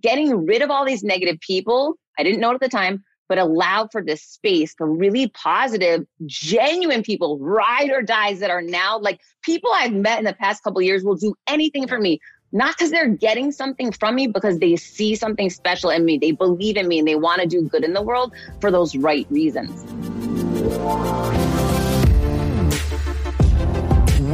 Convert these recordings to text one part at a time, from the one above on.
getting rid of all these negative people. I didn't know it at the time, but allowed for this space for really positive, genuine people, ride or dies that are now like people I've met in the past couple years will do anything for me. Not because they're getting something from me, because they see something special in me. They believe in me and they want to do good in the world for those right reasons.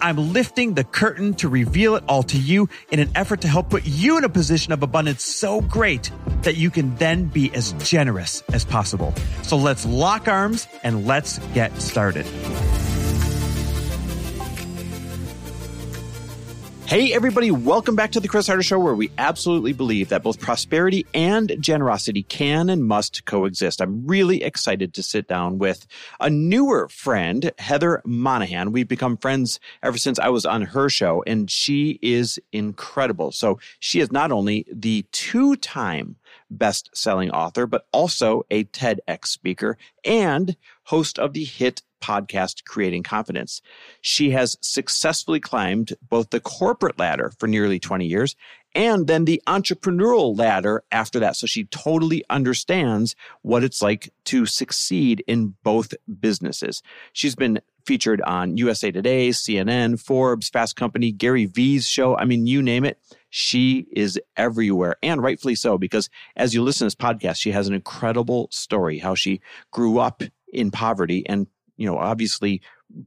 I'm lifting the curtain to reveal it all to you in an effort to help put you in a position of abundance so great that you can then be as generous as possible. So let's lock arms and let's get started. Hey, everybody, welcome back to the Chris Harder Show, where we absolutely believe that both prosperity and generosity can and must coexist. I'm really excited to sit down with a newer friend, Heather Monahan. We've become friends ever since I was on her show, and she is incredible. So, she is not only the two time best selling author, but also a TEDx speaker and host of the hit podcast, Creating Confidence. She has successfully climbed both the corporate ladder for nearly 20 years and then the entrepreneurial ladder after that. So she totally understands what it's like to succeed in both businesses. She's been featured on USA Today, CNN, Forbes, Fast Company, Gary Vee's show. I mean, you name it. She is everywhere and rightfully so, because as you listen to this podcast, she has an incredible story how she grew up in poverty and you know, obviously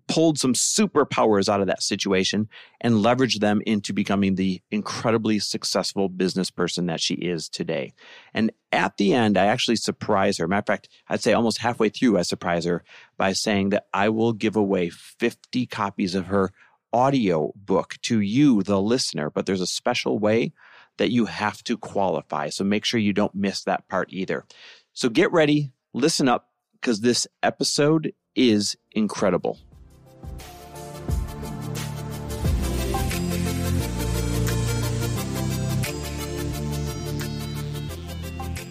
pulled some superpowers out of that situation and leveraged them into becoming the incredibly successful business person that she is today. And at the end, I actually surprise her. Matter of fact, I'd say almost halfway through, I surprise her by saying that I will give away 50 copies of her audio book to you, the listener. But there's a special way that you have to qualify. So make sure you don't miss that part either. So get ready, listen up, because this episode is incredible.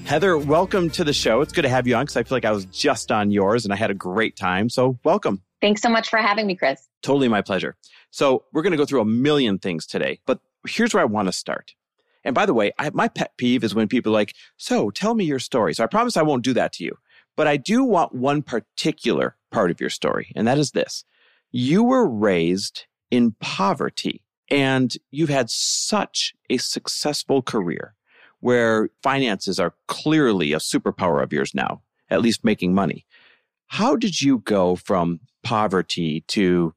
Heather, welcome to the show. It's good to have you on because I feel like I was just on yours and I had a great time. So, welcome. Thanks so much for having me, Chris. Totally my pleasure. So, we're going to go through a million things today, but here's where I want to start. And by the way, I, my pet peeve is when people are like, So, tell me your story. So, I promise I won't do that to you. But I do want one particular part of your story, and that is this you were raised in poverty and you've had such a successful career where finances are clearly a superpower of yours now, at least making money. How did you go from poverty to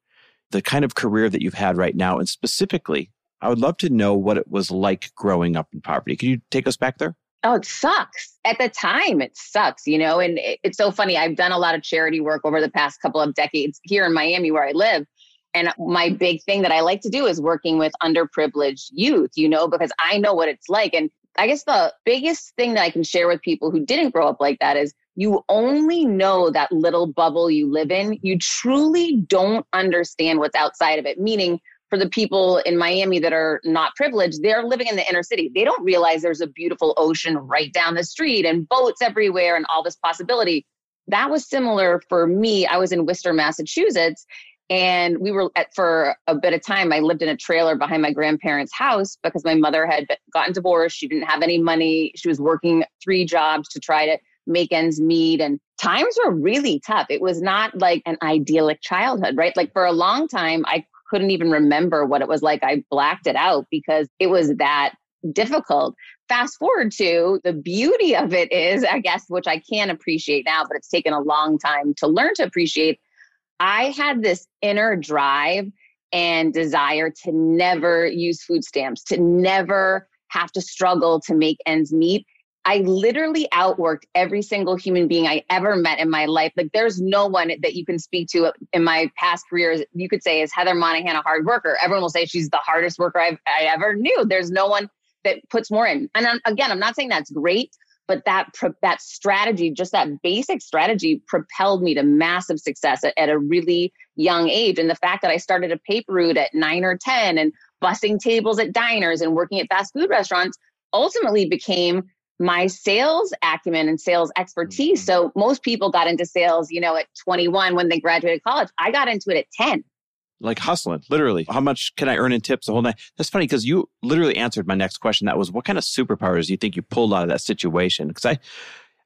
the kind of career that you've had right now? And specifically, I would love to know what it was like growing up in poverty. Could you take us back there? Oh, it sucks. At the time, it sucks, you know, and it, it's so funny. I've done a lot of charity work over the past couple of decades here in Miami where I live. And my big thing that I like to do is working with underprivileged youth, you know, because I know what it's like. And I guess the biggest thing that I can share with people who didn't grow up like that is you only know that little bubble you live in. You truly don't understand what's outside of it, meaning, for the people in Miami that are not privileged, they're living in the inner city. They don't realize there's a beautiful ocean right down the street and boats everywhere and all this possibility. That was similar for me. I was in Worcester, Massachusetts, and we were at for a bit of time. I lived in a trailer behind my grandparents' house because my mother had gotten divorced. She didn't have any money. She was working three jobs to try to make ends meet and times were really tough. It was not like an idyllic childhood, right? Like for a long time I couldn't even remember what it was like. I blacked it out because it was that difficult. Fast forward to the beauty of it is, I guess, which I can appreciate now, but it's taken a long time to learn to appreciate. I had this inner drive and desire to never use food stamps, to never have to struggle to make ends meet. I literally outworked every single human being I ever met in my life. Like, there's no one that you can speak to in my past careers. You could say, is Heather Monahan a hard worker? Everyone will say she's the hardest worker I've, I ever knew. There's no one that puts more in. And I'm, again, I'm not saying that's great, but that that strategy, just that basic strategy, propelled me to massive success at, at a really young age. And the fact that I started a paper route at nine or ten and bussing tables at diners and working at fast food restaurants ultimately became my sales acumen and sales expertise. Mm-hmm. So most people got into sales, you know, at 21 when they graduated college. I got into it at 10. Like hustling, literally. How much can I earn in tips the whole night? That's funny because you literally answered my next question. That was, what kind of superpowers do you think you pulled out of that situation? Because I,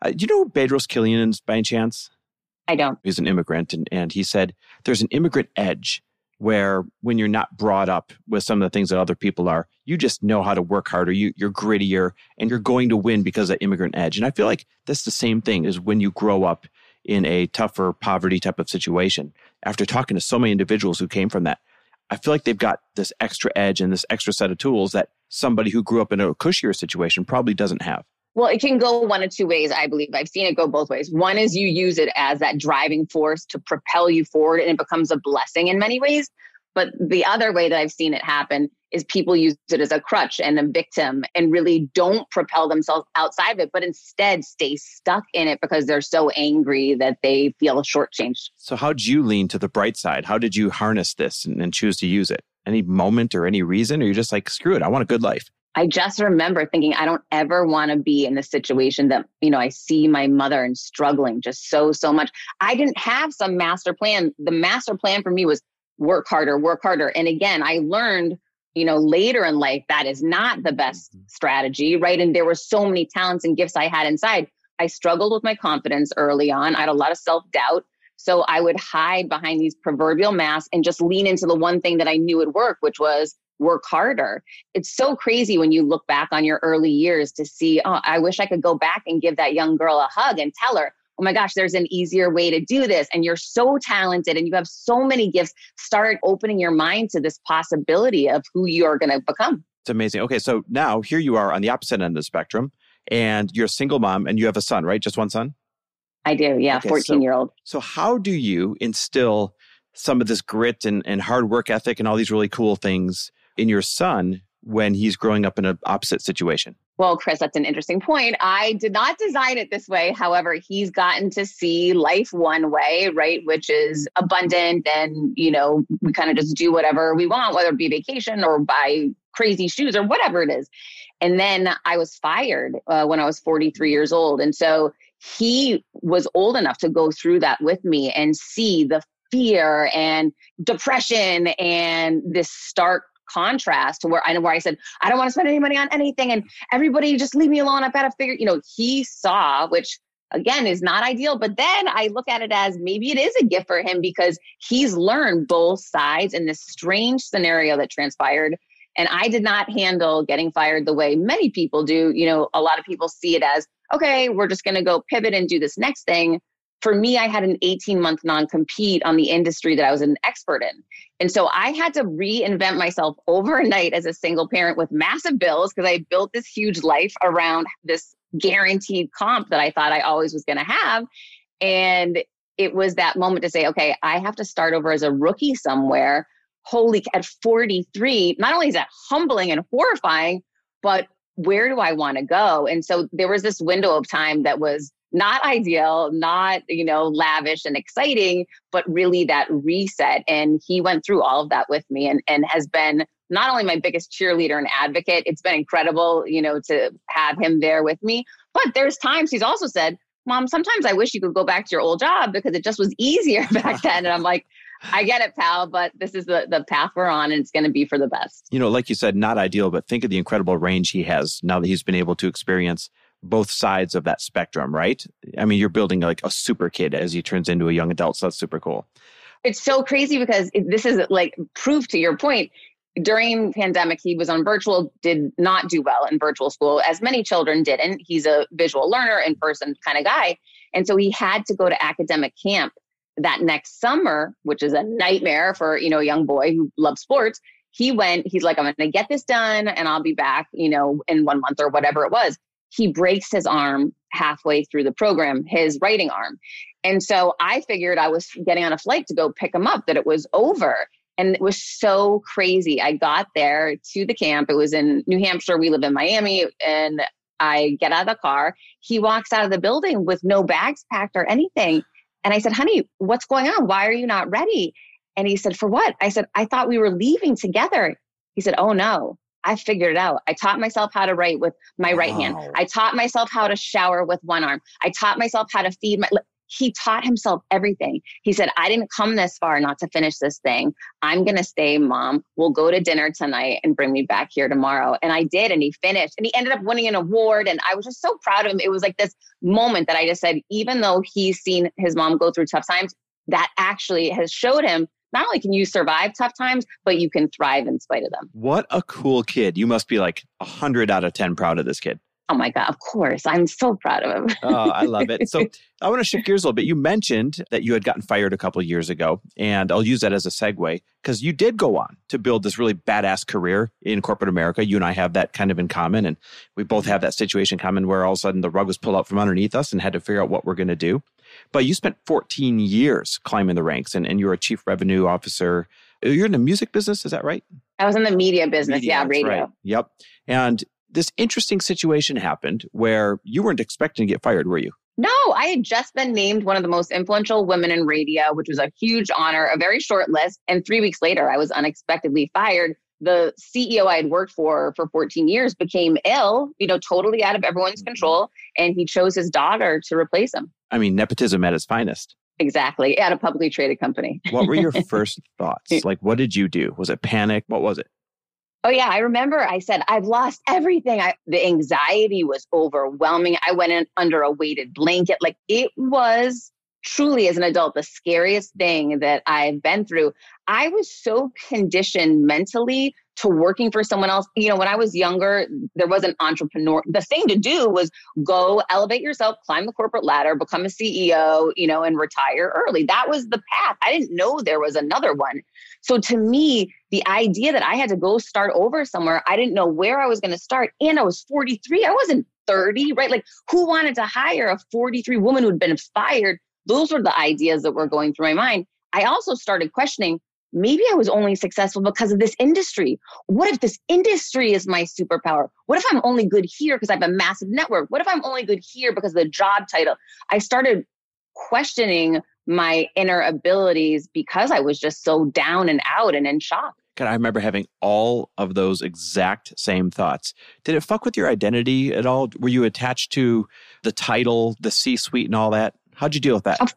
uh, do you know who Bedros Keuilian is by any chance? I don't. He's an immigrant, and, and he said there's an immigrant edge where when you're not brought up with some of the things that other people are, you just know how to work harder. You, you're grittier and you're going to win because of immigrant edge. And I feel like that's the same thing as when you grow up in a tougher poverty type of situation. After talking to so many individuals who came from that, I feel like they've got this extra edge and this extra set of tools that somebody who grew up in a cushier situation probably doesn't have. Well, it can go one of two ways, I believe. I've seen it go both ways. One is you use it as that driving force to propel you forward and it becomes a blessing in many ways. But the other way that I've seen it happen is people use it as a crutch and a victim and really don't propel themselves outside of it, but instead stay stuck in it because they're so angry that they feel shortchanged. So, how did you lean to the bright side? How did you harness this and, and choose to use it? Any moment or any reason? Or you're just like, screw it, I want a good life? I just remember thinking, I don't ever want to be in the situation that, you know, I see my mother and struggling just so, so much. I didn't have some master plan. The master plan for me was work harder, work harder. And again, I learned, you know, later in life that is not the best mm-hmm. strategy, right? And there were so many talents and gifts I had inside. I struggled with my confidence early on. I had a lot of self doubt. So I would hide behind these proverbial masks and just lean into the one thing that I knew would work, which was work harder. It's so crazy when you look back on your early years to see, oh, I wish I could go back and give that young girl a hug and tell her, oh my gosh, there's an easier way to do this. And you're so talented and you have so many gifts. Start opening your mind to this possibility of who you're going to become. It's amazing. Okay, so now here you are on the opposite end of the spectrum and you're a single mom and you have a son, right? Just one son? I do, yeah, okay, 14 so, year old. So, how do you instill some of this grit and, and hard work ethic and all these really cool things in your son when he's growing up in an opposite situation? Well, Chris, that's an interesting point. I did not design it this way. However, he's gotten to see life one way, right? Which is abundant and, you know, we kind of just do whatever we want, whether it be vacation or buy crazy shoes or whatever it is. And then I was fired uh, when I was 43 years old. And so he was old enough to go through that with me and see the fear and depression and this stark contrast to where I know where I said, I don't want to spend any money on anything and everybody just leave me alone. I've got to figure, you know, he saw, which again is not ideal. But then I look at it as maybe it is a gift for him because he's learned both sides in this strange scenario that transpired. And I did not handle getting fired the way many people do. You know, a lot of people see it as, okay, we're just going to go pivot and do this next thing for me, I had an 18 month non compete on the industry that I was an expert in. And so I had to reinvent myself overnight as a single parent with massive bills because I built this huge life around this guaranteed comp that I thought I always was going to have. And it was that moment to say, okay, I have to start over as a rookie somewhere. Holy, at 43, not only is that humbling and horrifying, but where do I want to go? And so there was this window of time that was not ideal, not, you know, lavish and exciting, but really that reset. And he went through all of that with me and, and has been not only my biggest cheerleader and advocate, it's been incredible, you know, to have him there with me. But there's times he's also said, Mom, sometimes I wish you could go back to your old job because it just was easier back then. And I'm like, I get it, pal, but this is the, the path we're on and it's going to be for the best. You know, like you said, not ideal, but think of the incredible range he has now that he's been able to experience both sides of that spectrum, right? I mean, you're building like a super kid as he turns into a young adult. So that's super cool. It's so crazy because this is like proof to your point. During pandemic, he was on virtual, did not do well in virtual school, as many children didn't. He's a visual learner, in person kind of guy. And so he had to go to academic camp that next summer, which is a nightmare for, you know, a young boy who loves sports. He went, he's like, I'm going to get this done and I'll be back, you know, in one month or whatever it was he breaks his arm halfway through the program, his writing arm. And so I figured I was getting on a flight to go pick him up, that it was over. And it was so crazy. I got there to the camp. It was in New Hampshire. We live in Miami. And I get out of the car. He walks out of the building with no bags packed or anything. And I said, honey, what's going on? Why are you not ready? And he said, for what? I said, I thought we were leaving together. He said, oh no, I figured it out. I taught myself how to write with my right wow. hand. I taught myself how to shower with one arm. I taught myself how to feed my he taught himself everything. He said, I didn't come this far not to finish this thing. I'm going to stay, mom. We'll go to dinner tonight and bring me back here tomorrow. And I did. And he finished and he ended up winning an award. And I was just so proud of him. It was like this moment that I just said, even though he's seen his mom go through tough times, that actually has showed him not only can you survive tough times, but you can thrive in spite of them. What a cool kid. You must be like 100 out of 10 proud of this kid. Oh my God, of course. I'm so proud of him. oh, I love it. So I want to shift gears a little bit. You mentioned that you had gotten fired a couple years ago, and I'll use that as a segue because you did go on to build this really badass career in corporate America. You and I have that kind of in common, and we both have that situation in common where all of a sudden the rug was pulled out from underneath us and had to figure out what we're going to do. But you spent 14 years climbing the ranks, and, and you're a chief revenue officer. You're in the music business, is that right? I was in the media business, media, yeah, radio. Right. Yep. And this interesting situation happened where you weren't expecting to get fired, were you? No, I had just been named one of the most influential women in radio, which was a huge honor, a very short list. And three weeks later, I was unexpectedly fired. The CEO I had worked for for 14 years became ill, you know, totally out of everyone's mm-hmm. control. And he chose his daughter to replace him. I mean, nepotism at its finest. Exactly. At a publicly traded company. what were your first thoughts? Like, what did you do? Was it panic? What was it? Oh yeah, I remember I said I've lost everything. I, the anxiety was overwhelming. I went in under a weighted blanket. Like it was truly as an adult the scariest thing that I've been through. I was so conditioned mentally to working for someone else. You know, when I was younger, there was an entrepreneur. The thing to do was go elevate yourself, climb the corporate ladder, become a CEO, you know, and retire early. That was the path. I didn't know there was another one. So to me, the idea that I had to go start over somewhere, I didn't know where I was going to start. And I was 43. I wasn't 30, right? Like who wanted to hire a 43 woman who'd been fired? Those were the ideas that were going through my mind. I also started questioning maybe I was only successful because of this industry. What if this industry is my superpower? What if I'm only good here because I have a massive network? What if I'm only good here because of the job title? I started questioning my inner abilities because I was just so down and out and in shock. God, I remember having all of those exact same thoughts. Did it fuck with your identity at all? Were you attached to the title, the C suite, and all that? How'd you deal with that? Of,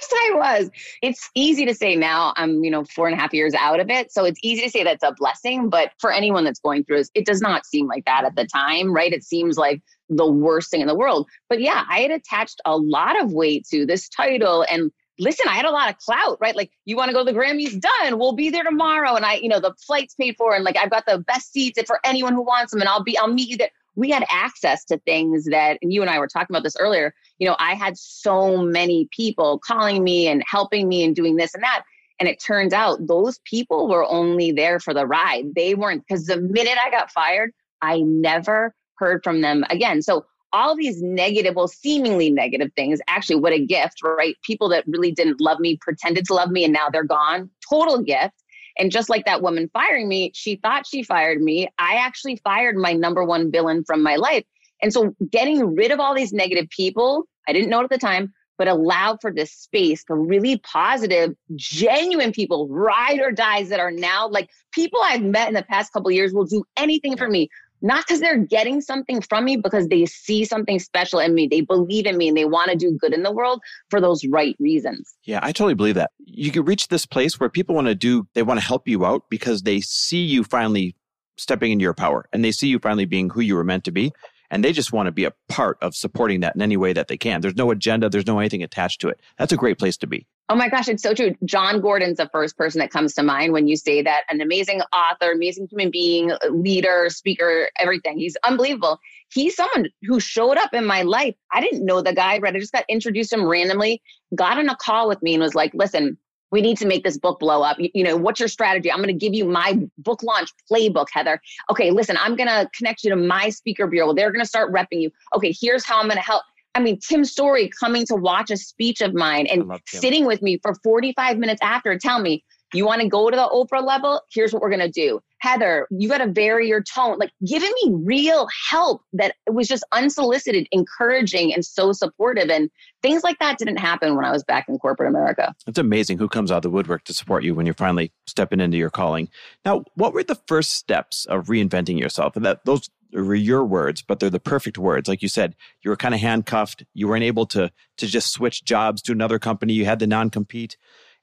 course I was. It's easy to say now. I'm, you know, four and a half years out of it. So it's easy to say that's a blessing. But for anyone that's going through this, it does not seem like that at the time, right? It seems like the worst thing in the world. But yeah, I had attached a lot of weight to this title and listen, I had a lot of clout, right? Like, you want to go to the Grammys? Done. We'll be there tomorrow. And I, you know, the flight's paid for, and like, I've got the best seats for anyone who wants them, and I'll be, I'll meet you there we had access to things that and you and I were talking about this earlier. You know, I had so many people calling me and helping me and doing this and that. And it turns out those people were only there for the ride. They weren't because the minute I got fired, I never heard from them again. So all these negative, well, seemingly negative things, actually, what a gift, right? People that really didn't love me pretended to love me and now they're gone. Total gift. And just like that woman firing me, she thought she fired me. I actually fired my number one villain from my life. And so getting rid of all these negative people, I didn't know it at the time, but allowed for this space for really positive, genuine people, ride or dies that are now like people I've met in the past couple years will do anything for me not because they're getting something from me, because they see something special in me. They believe in me and they want to do good in the world for those right reasons. Yeah, I totally believe that. You can reach this place where people want to do, they want to help you out because they see you finally stepping into your power and they see you finally being who you were meant to be and they just want to be a part of supporting that in any way that they can. There's no agenda, there's no anything attached to it. That's a great place to be. Oh my gosh, it's so true. Jon Gordon's the first person that comes to mind when you say that. An amazing author, amazing human being, leader, speaker, everything. He's unbelievable. He's someone who showed up in my life. I didn't know the guy, right? I just got introduced him randomly, got on a call with me and was like, listen, we need to make this book blow up. You, you know, what's your strategy? I'm going to give you my book launch playbook, Heather. Okay, listen, I'm going to connect you to my speaker bureau. They're going to start repping you. Okay, here's how I'm going to help. I mean, Tim Storey coming to watch a speech of mine and sitting with me for 45 minutes after tell me, You want to go to the Oprah level? Here's what we're going to do. Heather, you got to vary your tone. Like giving me real help that it was just unsolicited, encouraging, and so supportive. And things like that didn't happen when I was back in corporate America. It's amazing who comes out of the woodwork to support you when you're finally stepping into your calling. Now, what were the first steps of reinventing yourself? And that those were your words, but they're the perfect words. Like you said, you were kind of handcuffed. You weren't able to to just switch jobs to another company. You had the non compete,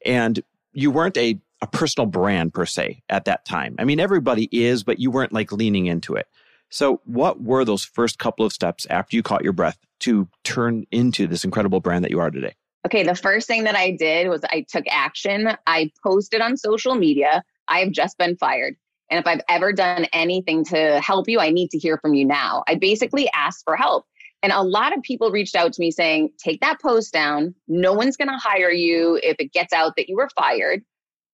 and you weren't a a personal brand per se at that time. I mean, everybody is, but you weren't like leaning into it. So, what were those first couple of steps after you caught your breath to turn into this incredible brand that you are today? Okay, the first thing that I did was I took action. I posted on social media, I have just been fired. And if I've ever done anything to help you, I need to hear from you now. I basically asked for help. And a lot of people reached out to me saying, take that post down. No one's going to hire you if it gets out that you were fired.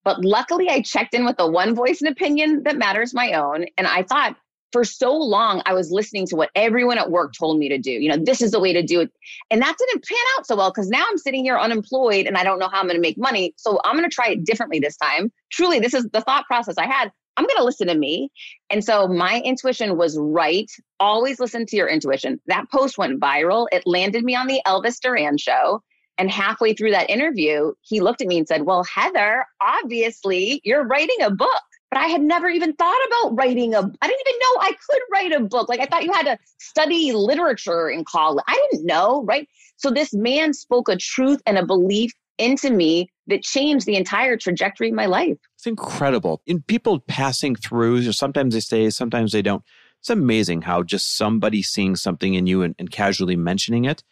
But luckily, I checked in with the one voice and opinion that matters my own. And I thought for so long, I was listening to what everyone at work told me to do. You know, this is the way to do it. And that didn't pan out so well because now I'm sitting here unemployed and I don't know how I'm going to make money. So I'm going to try it differently this time. Truly, this is the thought process I had. I'm going to listen to me. And so my intuition was right. Always listen to your intuition. That post went viral. It landed me on the Elvis Duran show. And halfway through that interview, he looked at me and said, Well, Heather, obviously you're writing a book. But I had never even thought about writing a I didn't even know I could write a book. Like I thought you had to study literature in college. I didn't know, right? So this man spoke a truth and a belief into me that changed the entire trajectory of my life. It's incredible. In people passing through, sometimes they stay, sometimes they don't. It's amazing how just somebody seeing something in you and, and casually mentioning it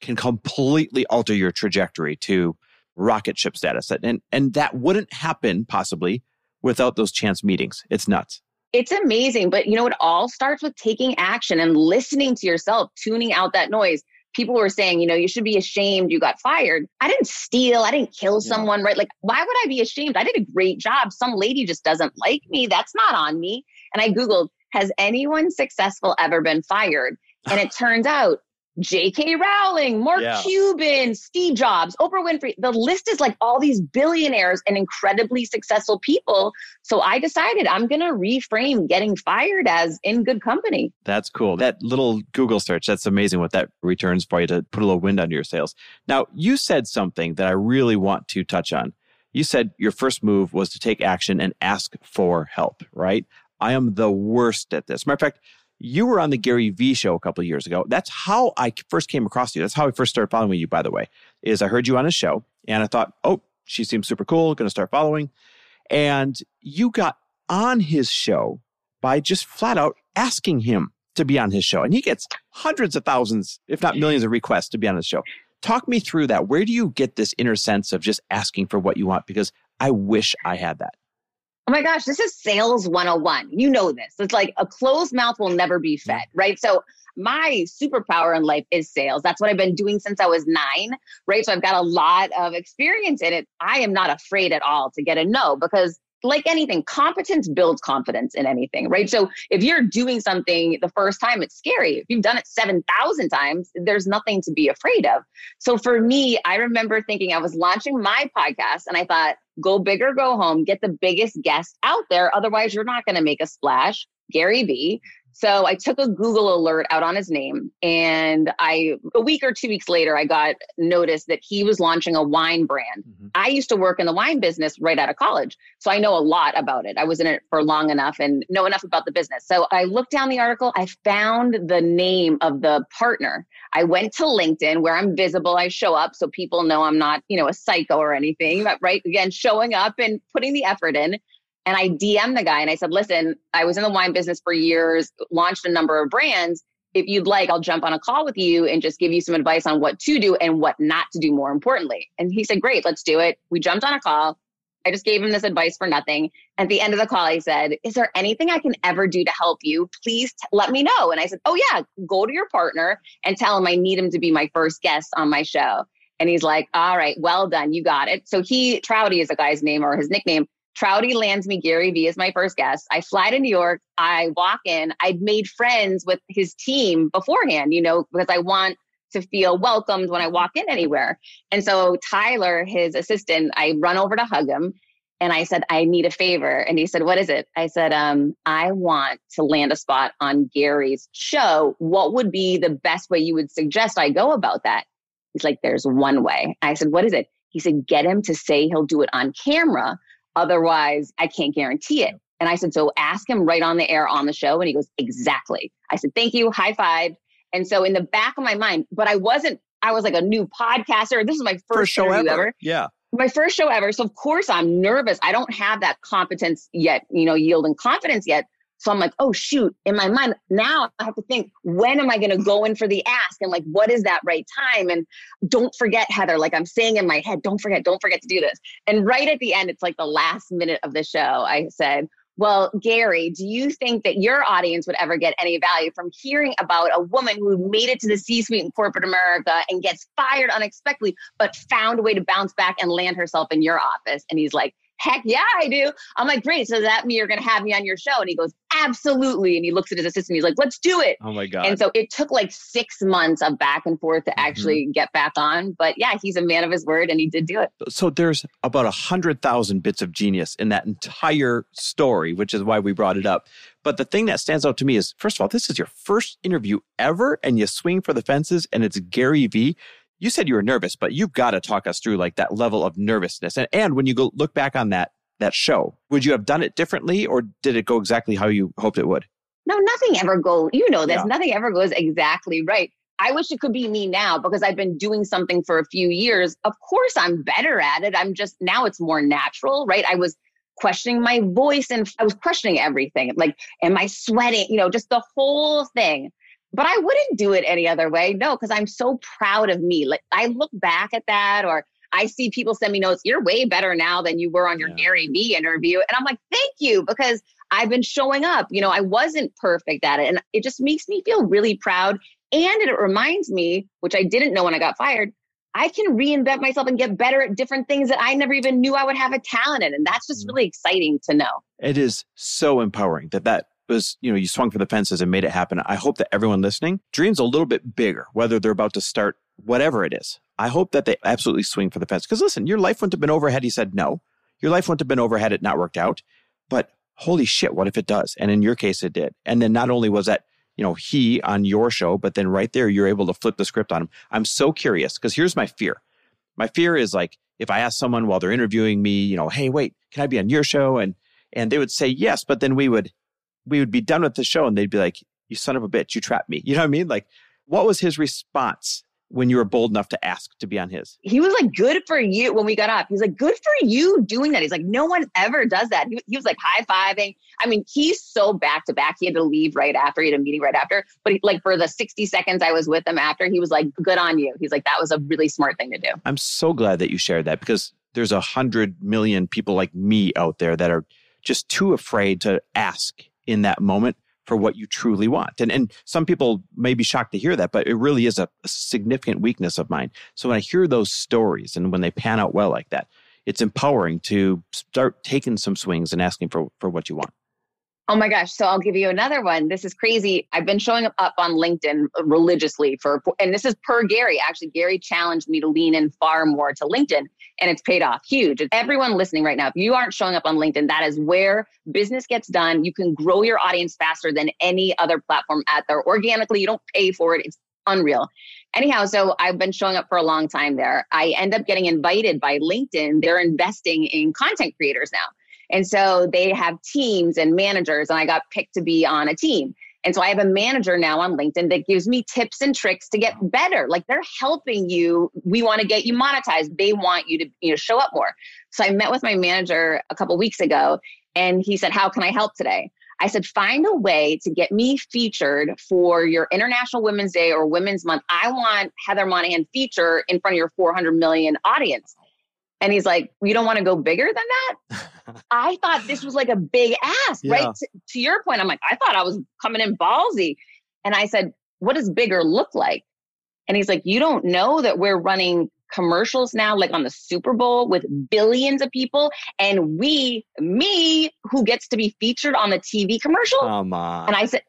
can completely alter your trajectory to rocket ship status. And and that wouldn't happen possibly without those chance meetings. It's nuts. It's amazing, but you know it all starts with taking action and listening to yourself, tuning out that noise. People were saying, you know, you should be ashamed you got fired. I didn't steal, I didn't kill someone, yeah. right? Like why would I be ashamed? I did a great job. Some lady just doesn't like me. That's not on me. And I googled, has anyone successful ever been fired? And it turns out J.K. Rowling, Mark yeah. Cuban, Steve Jobs, Oprah Winfrey. The list is like all these billionaires and incredibly successful people. So I decided I'm going to reframe getting fired as in good company. That's cool. That little Google search, that's amazing what that returns for you to put a little wind under your sails. Now, you said something that I really want to touch on. You said your first move was to take action and ask for help, right? I am the worst at this. Matter of fact, you were on the Gary Vee show a couple years ago. That's how I first came across you. That's how I first started following you, by the way, is I heard you on a show and I thought, oh, she seems super cool, to start following. And you got on his show by just flat out asking him to be on his show. And he gets hundreds of thousands, if not millions of requests to be on his show. Talk me through that. Where do you get this inner sense of just asking for what you want? Because I wish I had that. Oh my gosh, this is sales 101. You know this. It's like a closed mouth will never be fed, right? So my superpower in life is sales. That's what I've been doing since I was nine, right? So I've got a lot of experience in it. I am not afraid at all to get a no because like anything, competence builds confidence in anything, right? So if you're doing something the first time, it's scary. If you've done it 7,000 times, there's nothing to be afraid of. So for me, I remember thinking I was launching my podcast and I thought, go big or go home, get the biggest guest out there. Otherwise, you're not going to make a splash. Gary Vee. So I took a Google alert out on his name. And I, a week or two weeks later, I got notice that he was launching a wine brand. Mm-hmm. I used to work in the wine business right out of college. So I know a lot about it. I was in it for long enough and know enough about the business. So I looked down the article. I found the name of the partner. I went to LinkedIn where I'm visible. I show up so people know I'm not, you know, a psycho or anything, but right. Again, showing up and putting the effort in. And I DM the guy and I said, listen, I was in the wine business for years, launched a number of brands. If you'd like, I'll jump on a call with you and just give you some advice on what to do and what not to do, more importantly. And he said, great, let's do it. We jumped on a call. I just gave him this advice for nothing. At the end of the call, I said, Is there anything I can ever do to help you? Please t- let me know. And I said, Oh, yeah, go to your partner and tell him I need him to be my first guest on my show. And he's like, All right, well done. You got it. So he, Trouty is a guy's name or his nickname. Trouty lands me Gary Vee as my first guest. I fly to New York. I walk in. I'd made friends with his team beforehand, you know, because I want to feel welcomed when I walk in anywhere. And so Tyler, his assistant, I run over to hug him. And I said, I need a favor. And he said, What is it? I said, um, I want to land a spot on Gary's show. What would be the best way you would suggest I go about that? He's like, There's one way. I said, What is it? He said, Get him to say he'll do it on camera. Otherwise, I can't guarantee it. And I said, So ask him right on the air on the show. And he goes, Exactly. I said, Thank you. High five. And so in the back of my mind, but I wasn't, I was like a new podcaster. This is my first, first show ever. ever. Yeah my first show ever. So of course I'm nervous. I don't have that competence yet, you know, yield and confidence yet. So I'm like, oh shoot, in my mind, now I have to think, when am I going to go in for the ask? And like, what is that right time? And don't forget, Heather, like I'm saying in my head, don't forget, don't forget to do this. And right at the end, it's like the last minute of the show, I said, well, Gary, do you think that your audience would ever get any value from hearing about a woman who made it to the C suite in corporate America and gets fired unexpectedly, but found a way to bounce back and land herself in your office? And he's like, heck yeah, I do. I'm like, great. So that mean you're going to have me on your show? And he goes, absolutely. And he looks at his assistant. He's like, let's do it. Oh my God. And so it took like six months of back and forth to mm-hmm. actually get back on. But yeah, he's a man of his word and he did do it. So there's about a hundred thousand bits of genius in that entire story, which is why we brought it up. But the thing that stands out to me is, first of all, this is your first interview ever and you swing for the fences and it's Gary Vee you said you were nervous, but you've got to talk us through like that level of nervousness. And, and when you go look back on that that show, would you have done it differently, or did it go exactly how you hoped it would? No, nothing ever goes. You know this. Yeah. Nothing ever goes exactly right. I wish it could be me now because I've been doing something for a few years. Of course, I'm better at it. I'm just now it's more natural, right? I was questioning my voice and I was questioning everything. Like, am I sweating? You know, just the whole thing but I wouldn't do it any other way. No, because I'm so proud of me. Like I look back at that or I see people send me notes, you're way better now than you were on your yeah. Gary Vee interview. And I'm like, thank you, because I've been showing up. You know, I wasn't perfect at it. And it just makes me feel really proud. And it reminds me, which I didn't know when I got fired, I can reinvent myself and get better at different things that I never even knew I would have a talent in. And that's just mm. really exciting to know. It is so empowering that that was, you know, you swung for the fences and made it happen. I hope that everyone listening dreams a little bit bigger, whether they're about to start whatever it is. I hope that they absolutely swing for the fence. Because listen, your life wouldn't have been over had he said no. Your life wouldn't have been over had it not worked out. But holy shit, what if it does? And in your case, it did. And then not only was that, you know, he on your show, but then right there, you're able to flip the script on him. I'm so curious because here's my fear. My fear is like, if I ask someone while they're interviewing me, you know, hey, wait, can I be on your show? And and they would say yes, but then we would we would be done with the show and they'd be like, you son of a bitch, you trapped me. You know what I mean? Like, what was his response when you were bold enough to ask to be on his? He was like, good for you when we got up. He's like, good for you doing that. He's like, no one ever does that. He, he was like high fiving. I mean, he's so back to back. He had to leave right after. He had a meeting right after. But he, like for the 60 seconds I was with him after, he was like, good on you. He's like, that was a really smart thing to do. I'm so glad that you shared that because there's a hundred million people like me out there that are just too afraid to ask in that moment for what you truly want. And and some people may be shocked to hear that, but it really is a, a, significant weakness of mine. So when I hear those stories and when they pan out well like that, it's empowering to start taking some swings and asking for for what you want. Oh my gosh. So I'll give you another one. This is crazy. I've been showing up on LinkedIn uh, religiously for, and this is per Gary. Actually, Gary challenged me to lean in far more to LinkedIn and it's paid off huge. Everyone listening right now, if you aren't showing up on LinkedIn, that is where business gets done. You can grow your audience faster than any other platform out there organically. You don't pay for it. It's unreal. Anyhow, so I've been showing up for a long time there. I end up getting invited by LinkedIn. They're investing in content creators now. And so they have teams and managers, and I got picked to be on a team. And so I have a manager now on LinkedIn that gives me tips and tricks to get better. Like they're helping you. We want to get you monetized. They want you to, you know, show up more. So I met with my manager a couple weeks ago and he said, "How can I help today?" I said, "Find a way to get me featured for your International Women's Day or Women's Month. I want Heather Monahan feature in front of your 400 million audience." And he's like, You don't want to go bigger than that? I thought this was like a big ask, yeah. right? To, to your point, I'm like, I thought I was coming in ballsy. And I said, What does bigger look like? And he's like, You don't know that we're running commercials now, like on the Super Bowl with billions of people. And we, me, who gets to be featured on the TV commercial. Come on. And I said,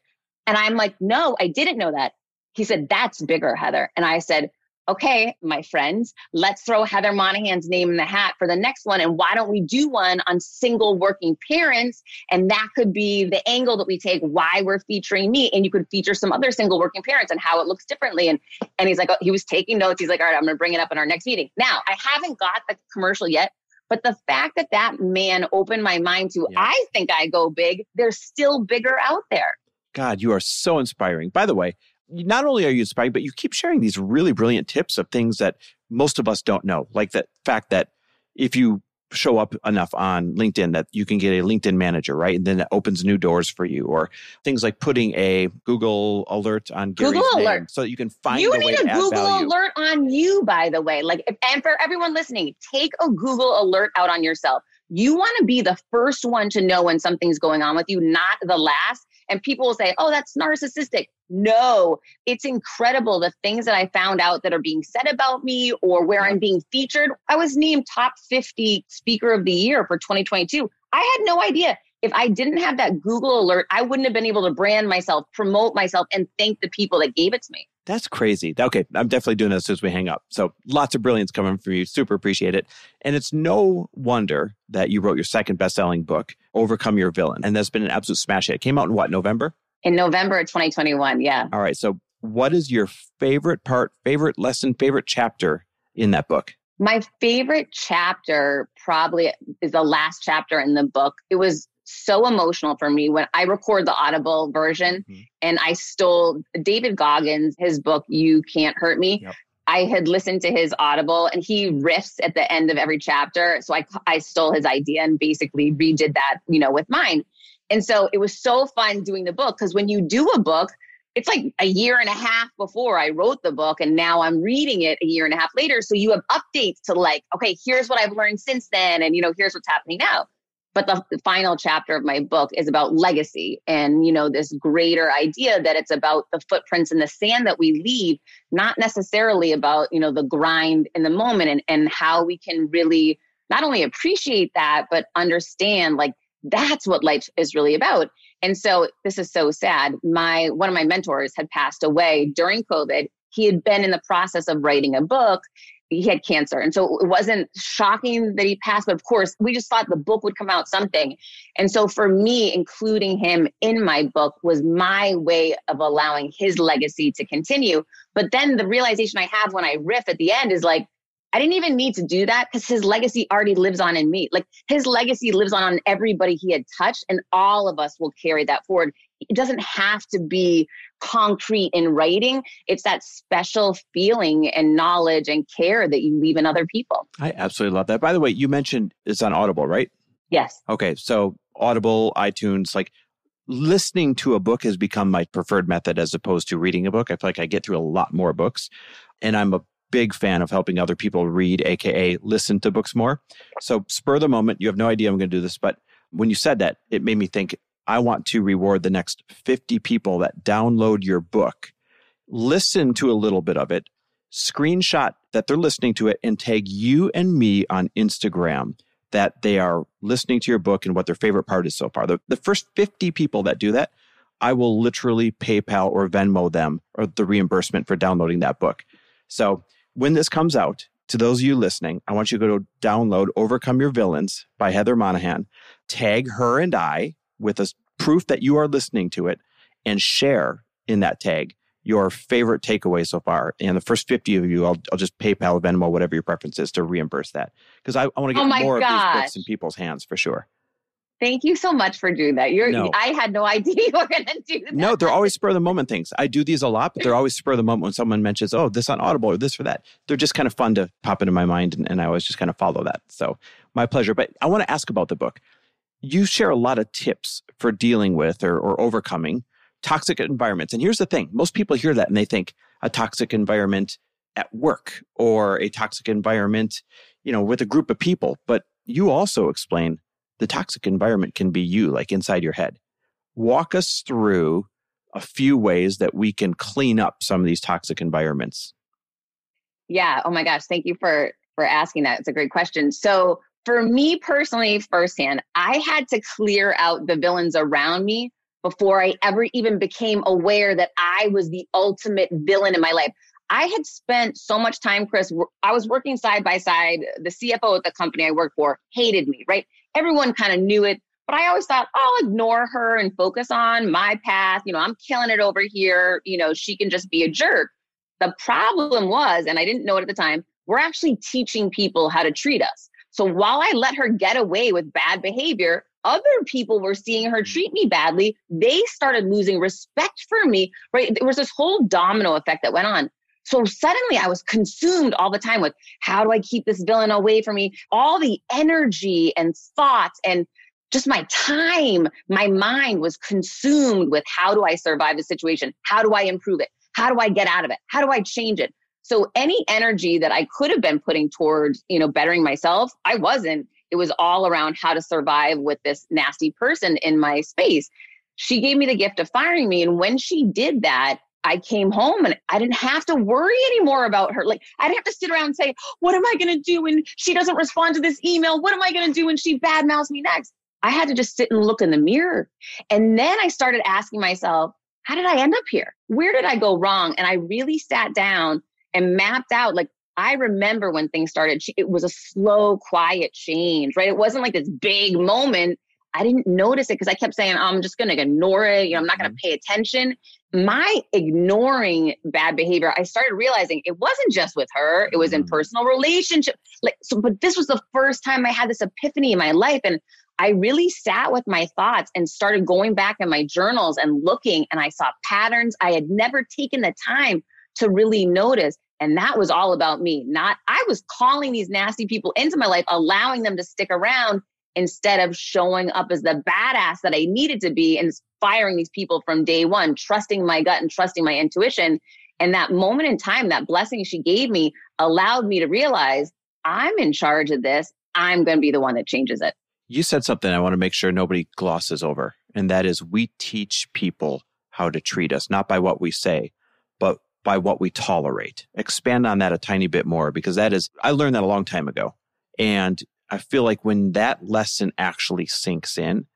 and I'm like, No, I didn't know that. He said, That's bigger, Heather. And I said, okay, my friends, let's throw Heather Monahan's name in the hat for the next one. And why don't we do one on single working parents? And that could be the angle that we take why we're featuring me. And you could feature some other single working parents and how it looks differently. And and he's like, oh, he was taking notes. He's like, all right, I'm going to bring it up in our next meeting. Now, I haven't got the commercial yet. But the fact that that man opened my mind to, yeah. I think I go big, there's still bigger out there. God, you are so inspiring. By the way, not only are you inspiring, but you keep sharing these really brilliant tips of things that most of us don't know. Like the fact that if you show up enough on LinkedIn that you can get a LinkedIn manager, right? And then it opens new doors for you, or things like putting a Google alert on Gary's Google name alert so that you can find. You need a Google value. alert on you, by the way. Like, if, and for everyone listening, take a Google alert out on yourself. You want to be the first one to know when something's going on with you, not the last. And people will say, oh, that's narcissistic. No, it's incredible the things that I found out that are being said about me or where I'm being featured. I was named top 50 speaker of the year for 2022. I had no idea. If I didn't have that Google alert, I wouldn't have been able to brand myself, promote myself, and thank the people that gave it to me. That's crazy. Okay, I'm definitely doing this as soon as we hang up. So lots of brilliance coming from you. Super appreciate it. And it's no wonder that you wrote your second best-selling book, Overcome Your Villain. And that's been an absolute smash hit. It came out in what, November? In November of 2021, yeah. All right. So what is your favorite part, favorite lesson, favorite chapter in that book? My favorite chapter probably is the last chapter in the book. It was so emotional for me when I record the Audible version mm-hmm. and I stole David Goggins, his book, You Can't Hurt Me. Yep. I had listened to his Audible and he riffs at the end of every chapter. So I, I stole his idea and basically redid that, you know, with mine. And so it was so fun doing the book because when you do a book, it's like a year and a half before I wrote the book, and now I'm reading it a year and a half later. So you have updates to like, okay, here's what I've learned since then, and you know, here's what's happening now but the, final chapter of my book is about legacy and you know this greater idea that it's about the footprints in the sand that we leave not necessarily about you know the grind in the moment and, and how we can really not only appreciate that but understand like that's what life is really about. And so this is so sad. My one of my mentors had passed away during covid. He had been in the process of writing a book he had cancer. And so it wasn't shocking that he passed, but of course, we just thought the book would come out something. And so for me, including him in my book was my way of allowing his legacy to continue. But then the realization I have when I riff at the end is like, I didn't even need to do that because his legacy already lives on in me. Like his legacy lives on on everybody he had touched, and all of us will carry that forward. It doesn't have to be concrete in writing. It's that special feeling and knowledge and care that you leave in other people. I absolutely love that. By the way, you mentioned it's on Audible, right? Yes. Okay. So Audible, iTunes, like listening to a book has become my preferred method as opposed to reading a book. I feel like I get through a lot more books. And I'm a big fan of helping other people read, AKA listen to books more. So spur the moment. You have no idea I'm going to do this, but when you said that, it made me think I want to reward the next 50 people that download your book, listen to a little bit of it, screenshot that they're listening to it, and tag you and me on Instagram that they are listening to your book and what their favorite part is so far. The, the first 50 people that do that, I will literally PayPal or Venmo them or the reimbursement for downloading that book. So when this comes out, to those of you listening, I want you to go to download Overcome Your Villains by Heather Monahan, tag her and I with a proof that you are listening to it and share in that tag your favorite takeaway so far. And the first 50 of you, I'll, I'll just PayPal, Venmo, whatever your preference is to reimburse that. Because I, I want to get oh more gosh. of these books in people's hands for sure. Thank you so much for doing that. You're no. I had no idea you were gonna do that. No, they're always spur of the moment things. I do these a lot, but they're always spur of the moment when someone mentions, oh, this on Audible or this or that. They're just kind of fun to pop into my mind and, and I always just kind of follow that. So my pleasure. But I want to ask about the book you share a lot of tips for dealing with or, or overcoming toxic environments. And here's the thing most people hear that and they think a toxic environment at work or a toxic environment, you know, with a group of people. But you also explain the toxic environment can be you, like inside your head. Walk us through a few ways that we can clean up some of these toxic environments. Yeah. Oh my gosh. Thank you for for asking that. It's a great question. So for me personally, firsthand, I had to clear out the villains around me before I ever even became aware that I was the ultimate villain in my life. I had spent so much time, Chris. I was working side by side. The CFO at the company I worked for hated me, right? Everyone kind of knew it, but I always thought I'll ignore her and focus on my path. You know, I'm killing it over here. You know, she can just be a jerk. The problem was, and I didn't know it at the time, we're actually teaching people how to treat us. So while I let her get away with bad behavior, other people were seeing her mm-hmm. treat me badly. They started losing respect for me, right? There was this whole domino effect that went on. So suddenly I was consumed all the time with how do I keep this villain away from me? All the energy and thoughts and just my time, my mind was consumed with how do I survive the situation? How do I improve it? How do I get out of it? How do I change it? So any energy that I could have been putting towards, you know, bettering myself, I wasn't. It was all around how to survive with this nasty person in my space. She gave me the gift of firing me. And when she did that, I came home and I didn't have to worry anymore about her. Like, I didn't have to sit around and say, What am I going to do when she doesn't respond to this email? What am I going to do when she badmouths me next? I had to just sit and look in the mirror. And then I started asking myself, How did I end up here? Where did I go wrong? And I really sat down and mapped out like I remember when things started, it was a slow, quiet change, right? It wasn't like this big moment. I didn't notice it because I kept saying, oh, I'm just going to ignore it. You know, I'm not going to mm-hmm. pay attention. My ignoring bad behavior, I started realizing it wasn't just with her, it was in mm-hmm. personal relationship. Like, so, but this was the first time I had this epiphany in my life. And I really sat with my thoughts and started going back in my journals and looking, and I saw patterns I had never taken the time to really notice. And that was all about me. Not, I was calling these nasty people into my life, allowing them to stick around instead of showing up as the badass that I needed to be and firing these people from day one, trusting my gut and trusting my intuition. And that moment in time, that blessing she gave me allowed me to realize I'm in charge of this. I'm going to be the one that changes it. You said something I want to make sure nobody glosses over, and that is we teach people how to treat us, not by what we say, by what we tolerate. Expand on that a tiny bit more because that is, I learned that a long time ago. And I feel like when that lesson actually sinks in,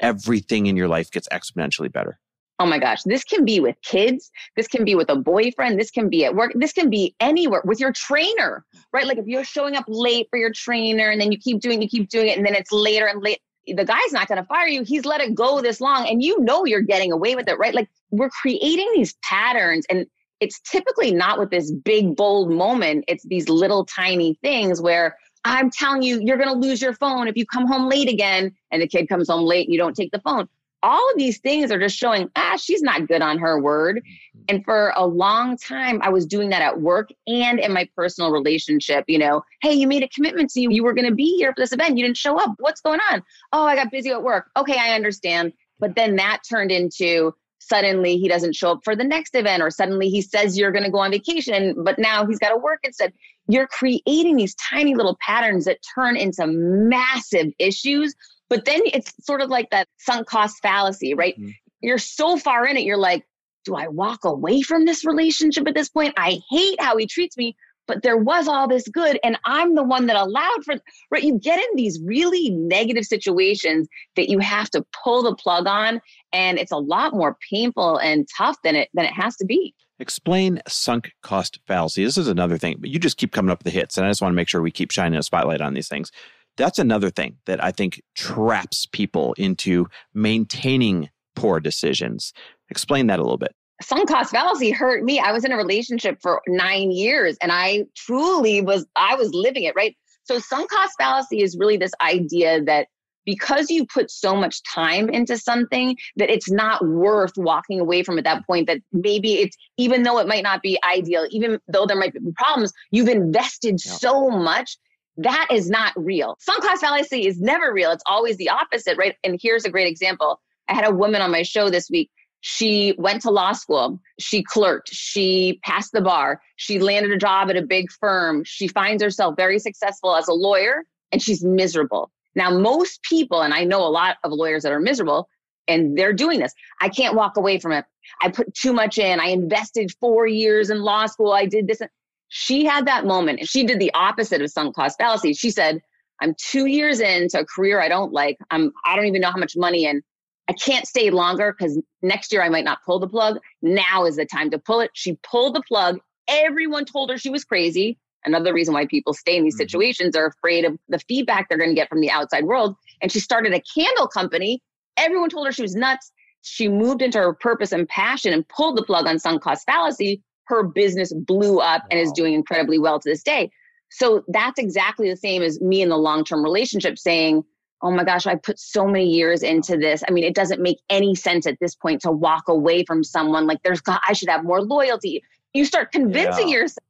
everything in your life gets exponentially better. Oh my gosh, this can be with kids. This can be with a boyfriend. This can be at work. This can be anywhere with your trainer, right? Like if you're showing up late for your trainer and then you keep doing, you keep doing it, and then it's later and late. The guy's not going to fire you. He's let it go this long, and you know you're getting away with it, right? Like we're creating these patterns, and it's typically not with this big, bold moment. It's these little tiny things where I'm telling you, you're going to lose your phone if you come home late again. And the kid comes home late and you don't take the phone. All of these things are just showing, ah, she's not good on her word. Mm-hmm. And for a long time, I was doing that at work and in my personal relationship. You know, hey, you made a commitment to you. You were going to be here for this event. You didn't show up. What's going on? Oh, I got busy at work. Okay, I understand. But then that turned into, suddenly he doesn't show up for the next event or suddenly he says you're going to go on vacation but now he's got to work instead you're creating these tiny little patterns that turn into massive issues but then it's sort of like that sunk cost fallacy right mm-hmm. you're so far in it you're like do i walk away from this relationship at this point i hate how he treats me but there was all this good and i'm the one that allowed for right? You get in these really negative situations that you have to pull the plug on and it's a lot more painful and tough than it than it has to be. Explain sunk cost fallacy. This is another thing but you just keep coming up with the hits and i just want to make sure we keep shining a spotlight on these things. That's another thing that i think traps people into maintaining poor decisions. Explain that a little bit sunk cost fallacy hurt me. I was in a relationship for nine years and I truly was, I was living it, right? So sunk cost fallacy is really this idea that because you put so much time into something that it's not worth walking away from at that point that maybe it's even though it might not be ideal even though there might be problems you've invested yeah. so much that is not real sunk cost fallacy is never real it's always the opposite right and here's a great example i had a woman on my show this week she went to law school. She clerked. She passed the bar. She landed a job at a big firm. She finds herself very successful as a lawyer and she's miserable. Now, most people, and I know a lot of lawyers that are miserable, and they're doing this. I can't walk away from it. I put too much in. I invested four years in law school. I did this. She had that moment. She did the opposite of sunk cost fallacy. She said, I'm two years into a career I don't like. I'm I don't even know how much money in. I can't stay longer because next year I might not pull the plug. Now is the time to pull it. She pulled the plug Everyone told her she was crazy. Another reason why people stay in these mm-hmm. situations are afraid of the feedback they're going to get from the outside world. And she started a candle company. Everyone told her she was nuts. She moved into her purpose and passion and pulled the plug on sunk cost fallacy. Her business blew up wow. and is doing incredibly well to this day. So that's exactly the same as me in the long term relationship saying, oh my gosh, I put so many years into this. I mean, it doesn't make any sense at this point to walk away from someone like there's, I should have more loyalty. You start convincing yeah. yourself,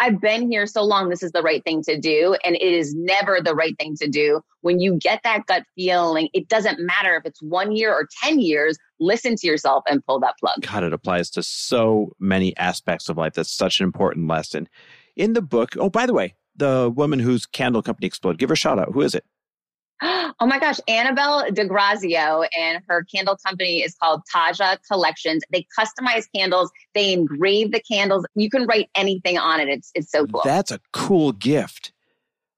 I've been here so long, this is the right thing to do. And it is never the right thing to do. When you get that gut feeling, it doesn't matter if it's one year or 10 years, listen to yourself and pull that plug. God, it applies to so many aspects of life. That's such an important lesson. In the book, oh, by the way, the woman whose candle company exploded, give her a shout out. Who is it? Oh my gosh, Annabelle DeGrazio and her candle company is called Taja Collections. They customize candles, they engrave the candles. You can write anything on it. It's it's so cool. That's a cool gift.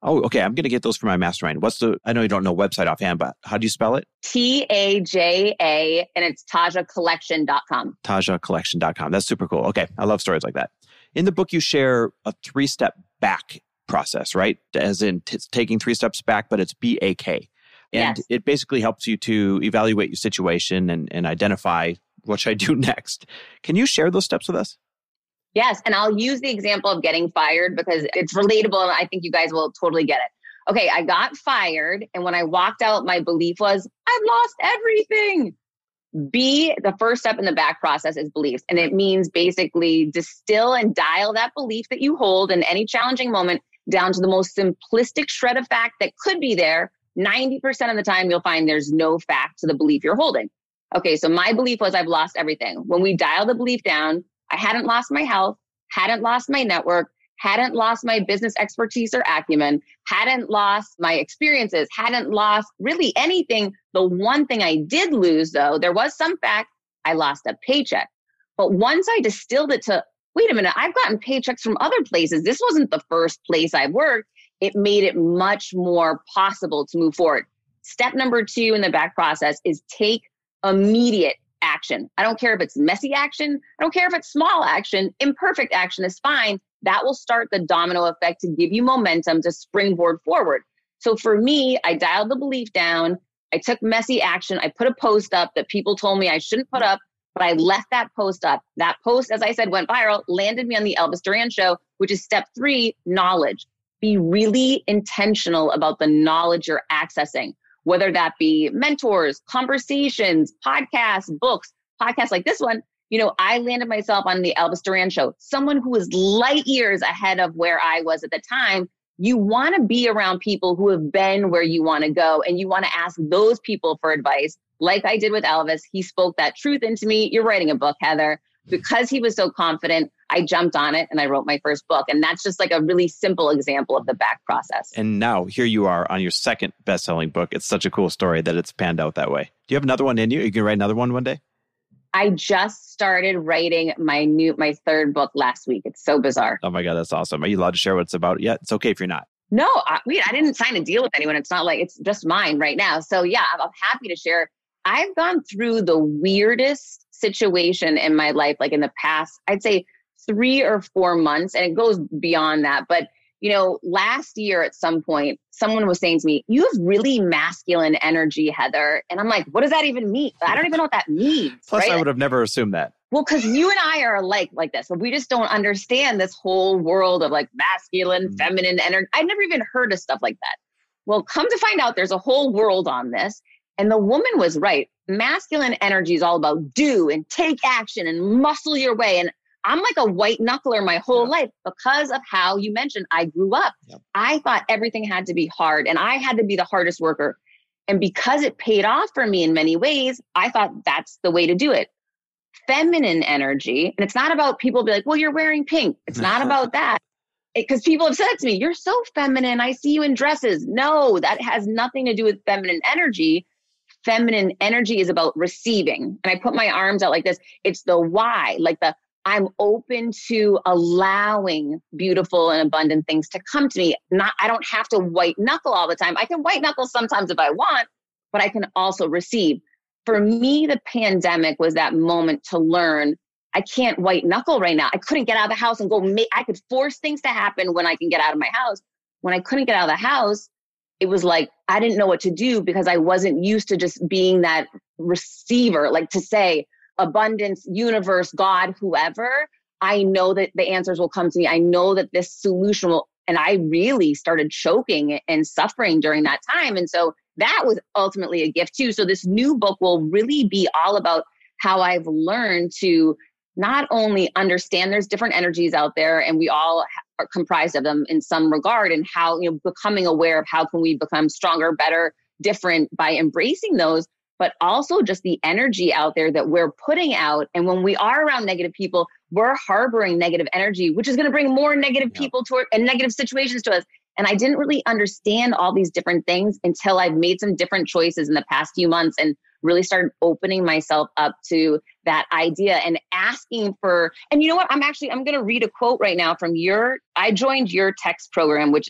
Oh, okay. I'm going to get those for my mastermind. What's the, I know you don't know website offhand, but how do you spell it? T A J A, and it's tajacollection.com. Tajacollection.com. That's super cool. Okay. I love stories like that. In the book, you share a three step back process, right? As in t- taking three steps back, but it's BAK. And yes. it basically helps you to evaluate your situation and, and identify what should I do next. Can you share those steps with us? Yes. And I'll use the example of getting fired because it's relatable and I think you guys will totally get it. Okay, I got fired. And when I walked out, my belief was, I've lost everything. B, the first step in the back process is beliefs. And it means basically distill and dial that belief that you hold in any challenging moment down to the most simplistic shred of fact that could be there. 90% of the time, you'll find there's no fact to the belief you're holding. Okay, so my belief was I've lost everything. When we dial the belief down, I hadn't lost my health, hadn't lost my network, hadn't lost my business expertise or acumen, hadn't lost my experiences, hadn't lost really anything. The one thing I did lose, though, there was some fact I lost a paycheck. But once I distilled it to wait a minute, I've gotten paychecks from other places. This wasn't the first place I worked. It made it much more possible to move forward. Step number two in the back process is take immediate action. I don't care if it's messy action. I don't care if it's small action. Imperfect action is fine. That will start the domino effect to give you momentum to springboard forward. So for me, I dialed the belief down. I took messy action. I put a post up that people told me I shouldn't put up but I left that post up. That post, as I said, went viral, landed me on the Elvis Duran show, which is step three knowledge. Be really intentional about the knowledge you're accessing, whether that be mentors, conversations, podcasts, books, podcasts like this one. You know, I landed myself on the Elvis Duran show, someone who was light years ahead of where I was at the time. You want to be around people who have been where you want to go, and you want to ask those people for advice like I did with Elvis, he spoke that truth into me. You're writing a book, Heather. Because he was so confident, I jumped on it and I wrote my first book. And that's just like a really simple example of the back process. And now here you are on your second best selling book. It's such a cool story that it's panned out that way. Do you have another one in you? You can write another one one day? I just started writing my new my third book last week. It's so bizarre. Oh my god, that's awesome! Are you allowed to share what it's about yet? It's okay if you're not. No, I, I didn't sign a deal with anyone. It's not like it's just mine right now. So yeah, I'm, I'm happy to share. I've gone through the weirdest situation in my life, like in the past, I'd say three or four months, and it goes beyond that. But, you know, last year at some point, someone was saying to me, You have really masculine energy, Heather. And I'm like, What does that even mean? I don't even know what that means. Plus, right? I would have never assumed that. Well, because you and I are alike like this. But we just don't understand this whole world of like masculine, mm. feminine energy. I've never even heard of stuff like that. Well, come to find out, there's a whole world on this. And the woman was right. Masculine energy is all about do and take action and muscle your way. And I'm like a white knuckler my whole life because of how you mentioned I grew up. I thought everything had to be hard and I had to be the hardest worker. And because it paid off for me in many ways, I thought that's the way to do it. Feminine energy, and it's not about people be like, well, you're wearing pink. It's not about that. Because people have said to me, you're so feminine. I see you in dresses. No, that has nothing to do with feminine energy feminine energy is about receiving. And I put my arms out like this. It's the why, like the I'm open to allowing beautiful and abundant things to come to me. Not I don't have to white knuckle all the time. I can white knuckle sometimes if I want, but I can also receive. For me, the pandemic was that moment to learn I can't white knuckle right now. I couldn't get out of the house and go make, I could force things to happen when I can get out of my house. When I couldn't get out of the house, it was like I didn't know what to do because I wasn't used to just being that receiver, like to say, abundance, universe, God, whoever. I know that the answers will come to me. I know that this solution will. And I really started choking and suffering during that time. And so that was ultimately a gift too. So this new book will really be all about how I've learned to not only understand there's different energies out there and we all are comprised of them in some regard and how you know becoming aware of how can we become stronger better different by embracing those but also just the energy out there that we're putting out. And when we are around negative people we're harboring negative energy which is going to bring more negative yeah. people to and negative situations to us. And i didn't really understand all these different things until i've made some different choices in the past few months. And really started opening myself up to that idea and asking for and you know what? I'm actually i'm going to read a quote right now from your i joined your text program which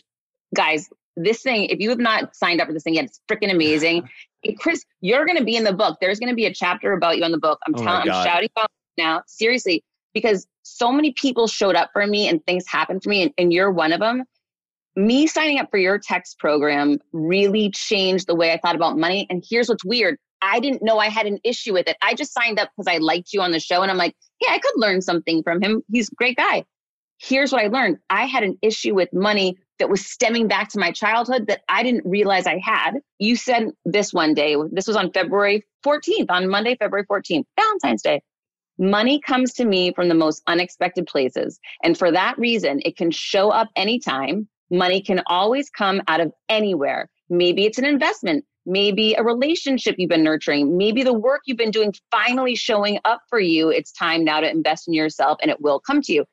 guys this thing if you have not signed up for this thing yet it's freaking amazing. Chris you're going to be in the book. There's going to be a chapter about you in the book. I'm oh telling i'm shouting out now seriously because so many people showed up for me and things happened for me and, and you're one of them me signing up for your text program really changed the way I thought about money. And here's what's weird I didn't know I had an issue with it. I just signed up because I liked you on the show. And I'm like, yeah, I could learn something from him. He's a great guy. Here's what I learned I had an issue with money that was stemming back to my childhood that I didn't realize I had. You said this one day, this was on February 14th, on Monday, February 14th, Valentine's Day. Money comes to me from the most unexpected places. And for that reason, it can show up anytime. Money can always come out of anywhere. Maybe it's an investment maybe a relationship you've been nurturing, maybe the work you've been doing finally showing up for you. It's time now to invest in yourself and it will come to you.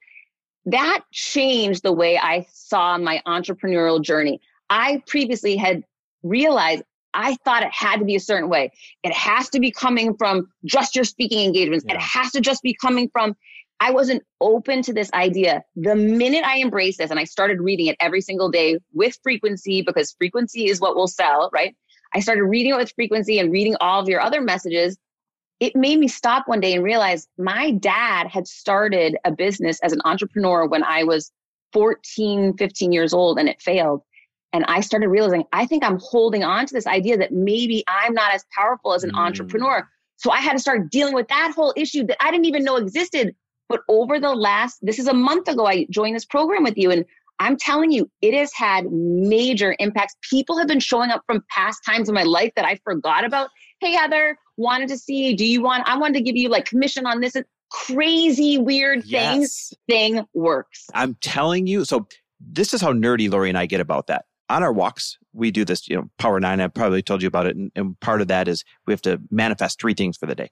That changed the way I saw my entrepreneurial journey. I previously had realized I thought it had to be a certain way. It has to be coming from just your speaking engagements. Yeah. It has to just be coming from I wasn't open to this idea. The minute I embraced this and I started reading it every single day with frequency, because frequency is what will sell, right? I started reading it with frequency and reading all of your other messages. It made me stop one day and realize my dad had started a business as an entrepreneur when I was 14, 15 years old and it failed. And I started realizing I think I'm holding on to this idea that maybe I'm not as powerful as an mm. entrepreneur. So I had to start dealing with that whole issue that I didn't even know existed. But over the last, this is a month ago, I joined this program with you. And I'm telling you, it has had major impacts. People have been showing up from past times in my life that I forgot about. Hey, Heather, wanted to see, do you want, I wanted to give you like commission on this. Crazy, weird yes. things. Thing works. I'm telling you. So, this is how nerdy Lori and I get about that. On our walks, we do this, you know, Power Nine. I probably told you about it. And, and part of that is we have to manifest three things for the day.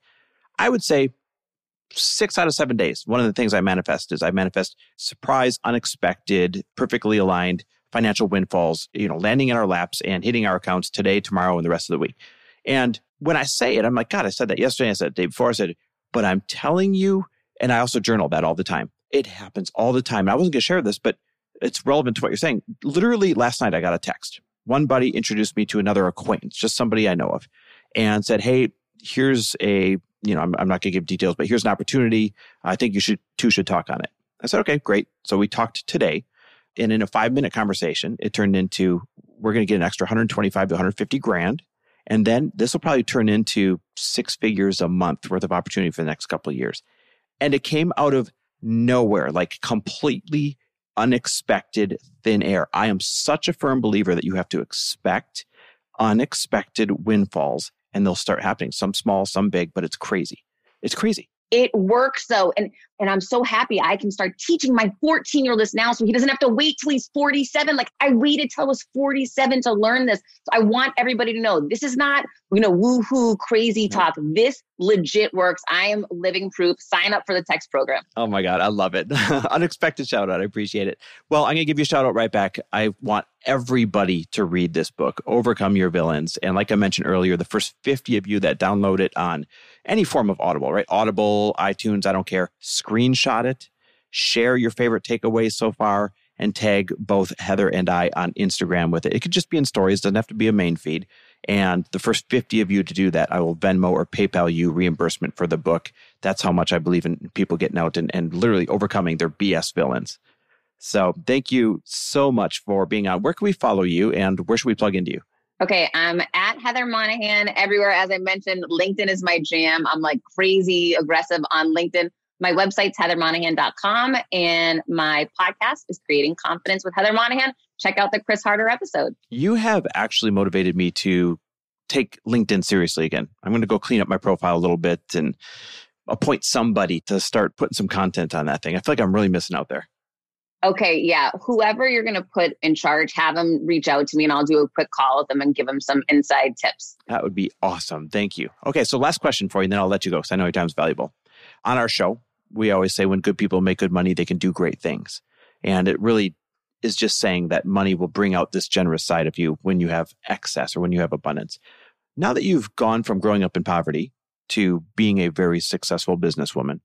I would say six out of seven days, one of the things I manifest is I manifest surprise, unexpected, perfectly aligned financial windfalls, you know, landing in our laps and hitting our accounts today, tomorrow, and the rest of the week. And when I say it, I'm like, God, I said that yesterday. I said day before. I said, but I'm telling you, and I also journal that all the time. It happens all the time. And I wasn't going to share this, but it's relevant to what you're saying. Literally last night, I got a text. One buddy introduced me to another acquaintance, just somebody I know of, and said, Hey, here's a you know, I'm, I'm not going to give details, but here's an opportunity. I think you should two should talk on it. I said, okay, great. So we talked today, and in a five minute conversation, it turned into we're going to get an extra 125 to 150 grand, and then this will probably turn into six figures a month worth of opportunity for the next couple of years. And it came out of nowhere, like completely unexpected thin air. I am such a firm believer that you have to expect unexpected windfalls and they'll start happening. Some small, some big, but it's crazy. It's crazy it works though and and i'm so happy i can start teaching my 14 year old this now so he doesn't have to wait till he's 47 like i waited till i was 47 to learn this. So i want everybody to know this is not you know woohoo crazy talk. This legit works. I am living proof. Sign up for the text program. Oh my god i love it. Unexpected shout out i appreciate it. Well i'm gonna give you a shout out right back. I want everybody to read this book overcome your villains. And like i mentioned earlier the first 50 of you that download it on any form of Audible, right? Audible, iTunes, I don't care. Screenshot it, share your favorite takeaways so far, and tag both Heather and I on Instagram with it. It could just be in stories, doesn't have to be a main feed. And the first 50 of you to do that, I will Venmo or PayPal you reimbursement for the book. That's how much I believe in people getting out and, and literally overcoming their BS villains. So thank you so much for being on. Where can we follow you and where should we plug into you? Okay, I'm at Heather Monahan everywhere. As I mentioned, LinkedIn is my jam. I'm like crazy aggressive on LinkedIn. My website's heathermonahan.com and my podcast is Creating Confidence with Heather Monahan. Check out the Chris Harder episode. You have actually motivated me to take LinkedIn seriously again. I'm going to go clean up my profile a little bit and appoint somebody to start putting some content on that thing. I feel like I'm really missing out there. Okay, yeah. Whoever you're going to put in charge, have them reach out to me and I'll do a quick call with them and give them some inside tips. That would be awesome. Thank you. Okay, so last question for you, and then I'll let you go because I know your time's valuable. On our show, we always say when good people make good money, they can do great things. And it really is just saying that money will bring out this generous side of you when you have excess or when you have abundance. Now that you've gone from growing up in poverty to being a very successful businesswoman,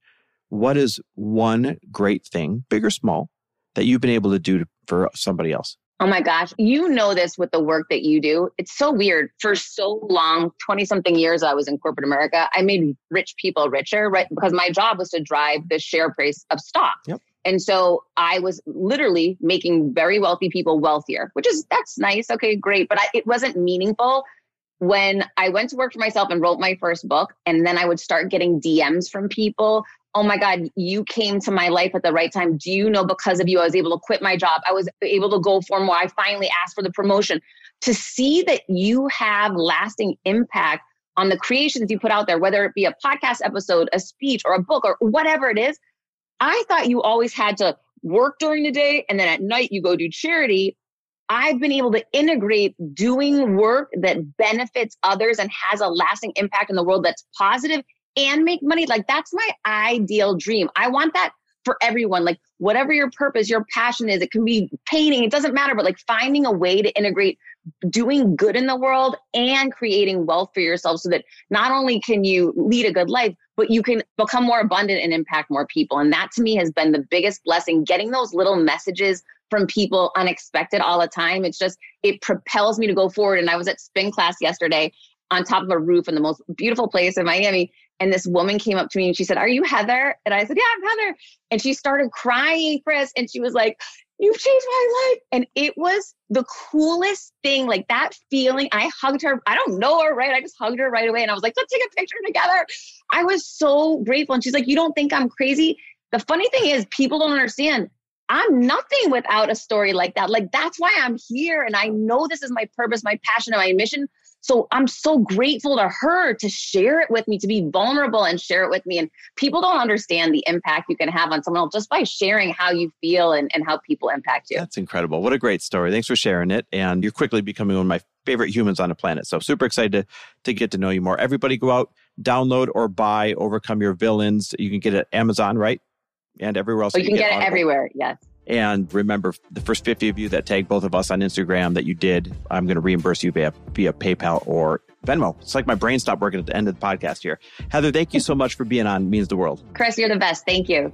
what is one great thing, big or small, that you've been able to do for somebody else? Oh my gosh, you know this with the work that you do. It's so weird. For so long, 20 something years I was in corporate America, I made rich people richer, right? Because my job was to drive the share price of stock. Yep. And so I was literally making very wealthy people wealthier, which is that's nice. Okay, great. But I, it wasn't meaningful when I went to work for myself and wrote my first book. And then I would start getting DMs from people oh my God, you came to my life at the right time. Do you know because of you, I was able to quit my job? I was able to go for more. I finally asked for the promotion. To see that you have lasting impact on the creations you put out there, whether it be a podcast episode, a speech, or a book, or whatever it is, I thought you always had to work during the day and then at night you go do charity. I've been able to integrate doing work that benefits others and has a lasting impact in the world that's positive and make money. Like that's my ideal dream. I want that for everyone. Like whatever your purpose, your passion is, it can be painting, it doesn't matter, but like finding a way to integrate doing good in the world and creating wealth for yourself so that not only can you lead a good life, but you can become more abundant and impact more people. And that to me has been the biggest blessing, getting those little messages from people unexpected all the time. It's just, it propels me to go forward. And I was at spin class yesterday on top of a roof in the most beautiful place in Miami. And this woman came up to me and she said, Are you Heather? And I said, Yeah, I'm Heather. And she started crying, Chris. And she was like, You've changed my life. And it was the coolest thing. Like that feeling. I hugged her. I don't know her, right? I just hugged her right away. And I was like, Let's take a picture together. I was so grateful. And she's like, You don't think I'm crazy? The funny thing is, people don't understand. I'm nothing without a story like that. Like, that's why I'm here. And I know this is my purpose, my passion, and my mission. So I'm so grateful to her to share it with me, to be vulnerable and share it with me. And people don't understand the impact you can have on someone else just by sharing how you feel and, and how people impact you. That's incredible. What a great story. Thanks for sharing it. And you're quickly becoming one of my favorite humans on the planet. So super excited to, to get to know you more. Everybody go out, download or buy Overcome Your Villains. You can get it at Amazon, right? And everywhere else. Oh, you, you can get, get it everywhere. Yes. And remember, the first 50 of you that tag both of us on Instagram that you did, I'm going to reimburse you via, via PayPal or Venmo. It's like my brain stopped working at the end of the podcast here. Heather, thank you so much for being on Means the World. Chris, you're the best. Thank you.